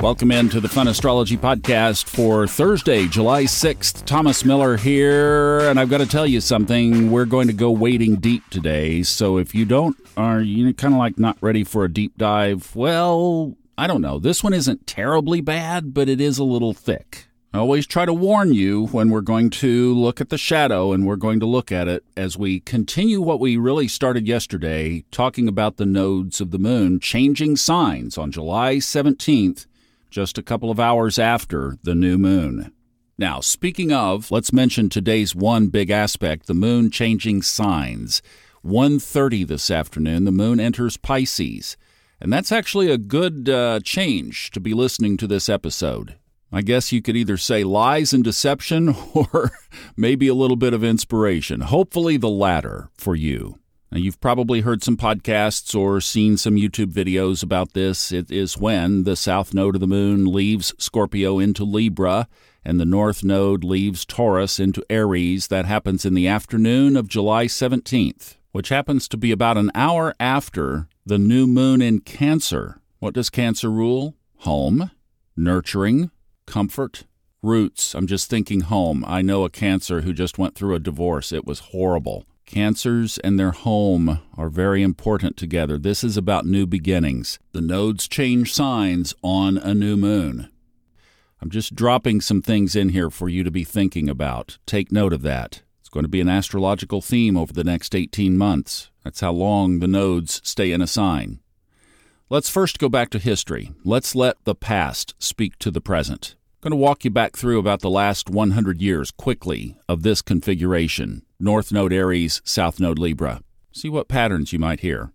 Welcome into the Fun Astrology Podcast for Thursday, July 6th. Thomas Miller here, and I've got to tell you something. We're going to go wading deep today. So if you don't, are you kind of like not ready for a deep dive? Well, I don't know. This one isn't terribly bad, but it is a little thick. I always try to warn you when we're going to look at the shadow, and we're going to look at it as we continue what we really started yesterday, talking about the nodes of the moon changing signs on July 17th just a couple of hours after the new moon. Now, speaking of, let's mention today's one big aspect, the moon changing signs. 1:30 this afternoon, the moon enters Pisces. And that's actually a good uh, change to be listening to this episode. I guess you could either say lies and deception or maybe a little bit of inspiration. Hopefully, the latter for you. Now, you've probably heard some podcasts or seen some YouTube videos about this. It is when the south node of the moon leaves Scorpio into Libra and the north node leaves Taurus into Aries. That happens in the afternoon of July 17th, which happens to be about an hour after the new moon in Cancer. What does Cancer rule? Home, nurturing, comfort, roots. I'm just thinking home. I know a Cancer who just went through a divorce. It was horrible. Cancers and their home are very important together. This is about new beginnings. The nodes change signs on a new moon. I'm just dropping some things in here for you to be thinking about. Take note of that. It's going to be an astrological theme over the next 18 months. That's how long the nodes stay in a sign. Let's first go back to history. Let's let the past speak to the present. I'm going to walk you back through about the last 100 years quickly of this configuration North Node Aries, South Node Libra. See what patterns you might hear.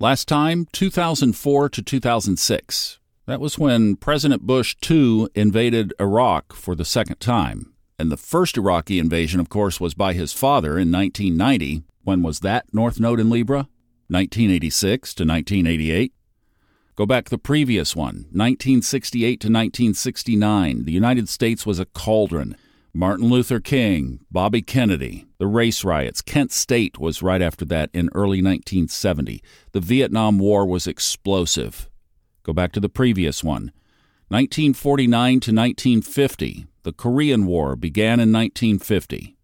Last time, 2004 to 2006. That was when President Bush II invaded Iraq for the second time. And the first Iraqi invasion, of course, was by his father in 1990. When was that North Node in Libra? 1986 to 1988. Go back the previous one, 1968 to 1969. The United States was a cauldron. Martin Luther King, Bobby Kennedy, the race riots. Kent State was right after that in early 1970. The Vietnam War was explosive. Go back to the previous one. 1949 to 1950. The Korean War began in 1950.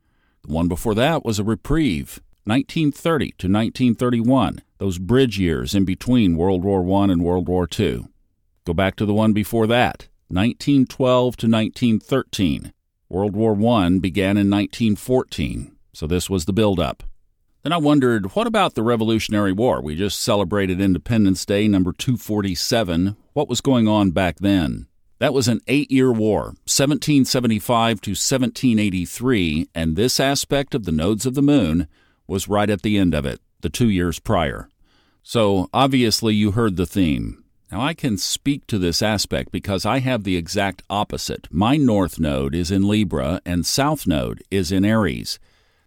The one before that was a reprieve. 1930 to 1931, those bridge years in between World War I and World War II. Go back to the one before that, 1912 to 1913. World War I began in 1914, so this was the buildup. Then I wondered, what about the Revolutionary War? We just celebrated Independence Day number 247. What was going on back then? That was an eight year war, 1775 to 1783, and this aspect of the nodes of the moon was right at the end of it, the two years prior. So obviously you heard the theme. Now I can speak to this aspect because I have the exact opposite. My north node is in Libra and south node is in Aries.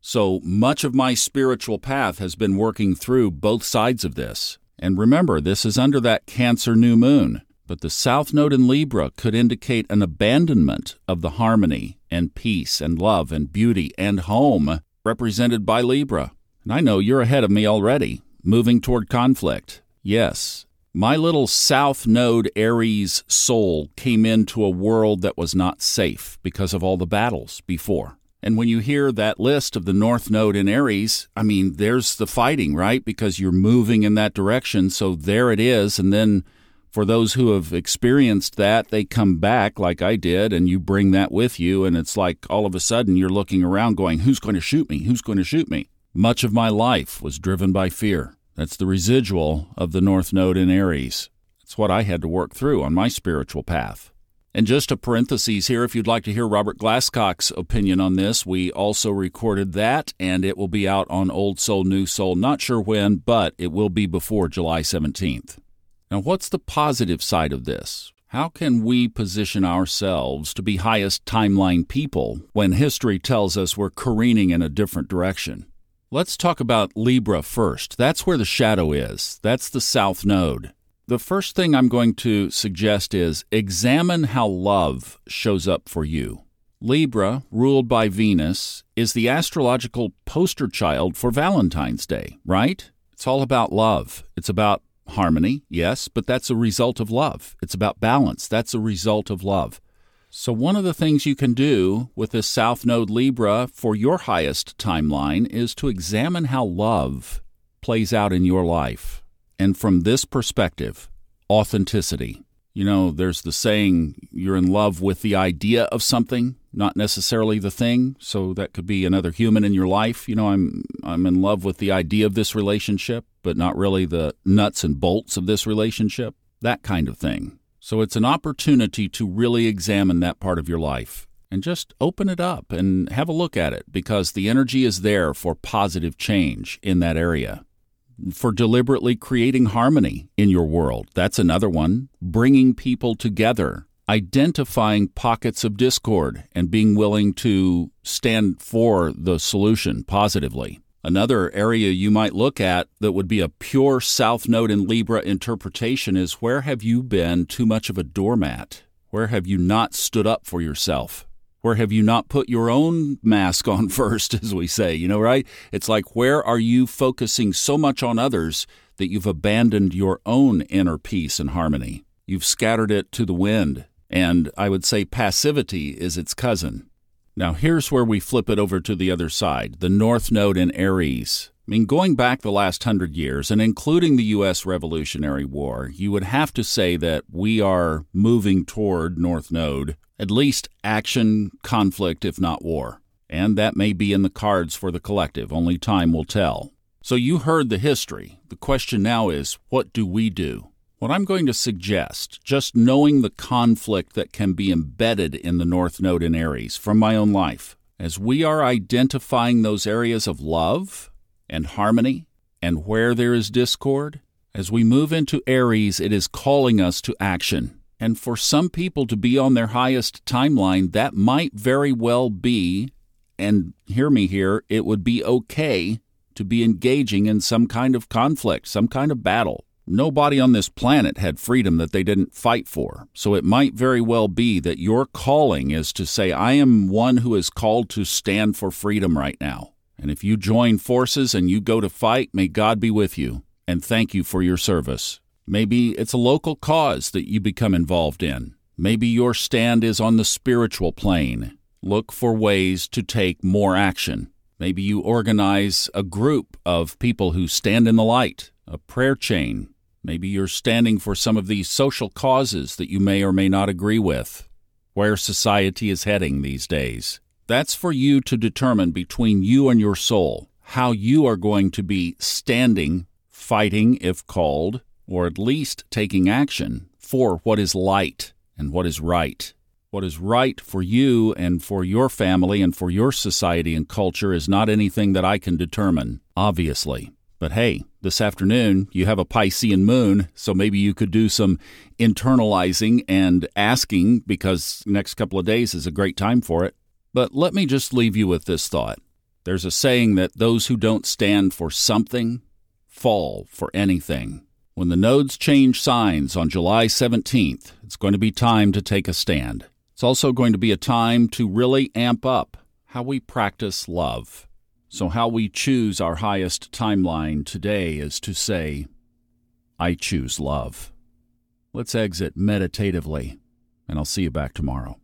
So much of my spiritual path has been working through both sides of this. And remember, this is under that Cancer new moon. But the south node in Libra could indicate an abandonment of the harmony and peace and love and beauty and home represented by Libra. And I know you're ahead of me already, moving toward conflict. Yes, my little South Node Aries soul came into a world that was not safe because of all the battles before. And when you hear that list of the North Node in Aries, I mean, there's the fighting, right? Because you're moving in that direction. So there it is. And then for those who have experienced that, they come back like I did, and you bring that with you. And it's like all of a sudden you're looking around going, Who's going to shoot me? Who's going to shoot me? Much of my life was driven by fear. That's the residual of the North Node in Aries. It's what I had to work through on my spiritual path. And just a parenthesis here, if you'd like to hear Robert Glasscock's opinion on this, we also recorded that, and it will be out on Old Soul, New Soul. Not sure when, but it will be before July 17th. Now, what's the positive side of this? How can we position ourselves to be highest timeline people when history tells us we're careening in a different direction? Let's talk about Libra first. That's where the shadow is. That's the south node. The first thing I'm going to suggest is examine how love shows up for you. Libra, ruled by Venus, is the astrological poster child for Valentine's Day, right? It's all about love. It's about harmony, yes, but that's a result of love. It's about balance. That's a result of love. So, one of the things you can do with this South Node Libra for your highest timeline is to examine how love plays out in your life. And from this perspective, authenticity. You know, there's the saying, you're in love with the idea of something, not necessarily the thing. So that could be another human in your life. You know, I'm I'm in love with the idea of this relationship, but not really the nuts and bolts of this relationship. That kind of thing. So it's an opportunity to really examine that part of your life and just open it up and have a look at it because the energy is there for positive change in that area for deliberately creating harmony in your world. That's another one. Bringing people together, identifying pockets of discord, and being willing to stand for the solution positively. Another area you might look at that would be a pure South Node in Libra interpretation is where have you been too much of a doormat? Where have you not stood up for yourself? Where have you not put your own mask on first, as we say? You know, right? It's like, where are you focusing so much on others that you've abandoned your own inner peace and harmony? You've scattered it to the wind. And I would say passivity is its cousin. Now, here's where we flip it over to the other side the North Node in Aries. I mean, going back the last hundred years and including the U.S. Revolutionary War, you would have to say that we are moving toward North Node at least action, conflict, if not war. And that may be in the cards for the collective, only time will tell. So you heard the history. The question now is what do we do? What I'm going to suggest, just knowing the conflict that can be embedded in the North Node in Aries from my own life, as we are identifying those areas of love and harmony and where there is discord, as we move into Aries, it is calling us to action. And for some people to be on their highest timeline, that might very well be, and hear me here, it would be okay to be engaging in some kind of conflict, some kind of battle. Nobody on this planet had freedom that they didn't fight for. So it might very well be that your calling is to say, I am one who is called to stand for freedom right now. And if you join forces and you go to fight, may God be with you. And thank you for your service. Maybe it's a local cause that you become involved in. Maybe your stand is on the spiritual plane. Look for ways to take more action. Maybe you organize a group of people who stand in the light, a prayer chain. Maybe you're standing for some of these social causes that you may or may not agree with. Where society is heading these days. That's for you to determine between you and your soul how you are going to be standing, fighting if called, or at least taking action for what is light and what is right. What is right for you and for your family and for your society and culture is not anything that I can determine, obviously. But hey, this afternoon you have a Piscean moon, so maybe you could do some internalizing and asking because next couple of days is a great time for it. But let me just leave you with this thought. There's a saying that those who don't stand for something fall for anything. When the nodes change signs on July 17th, it's going to be time to take a stand. It's also going to be a time to really amp up how we practice love. So, how we choose our highest timeline today is to say, I choose love. Let's exit meditatively, and I'll see you back tomorrow.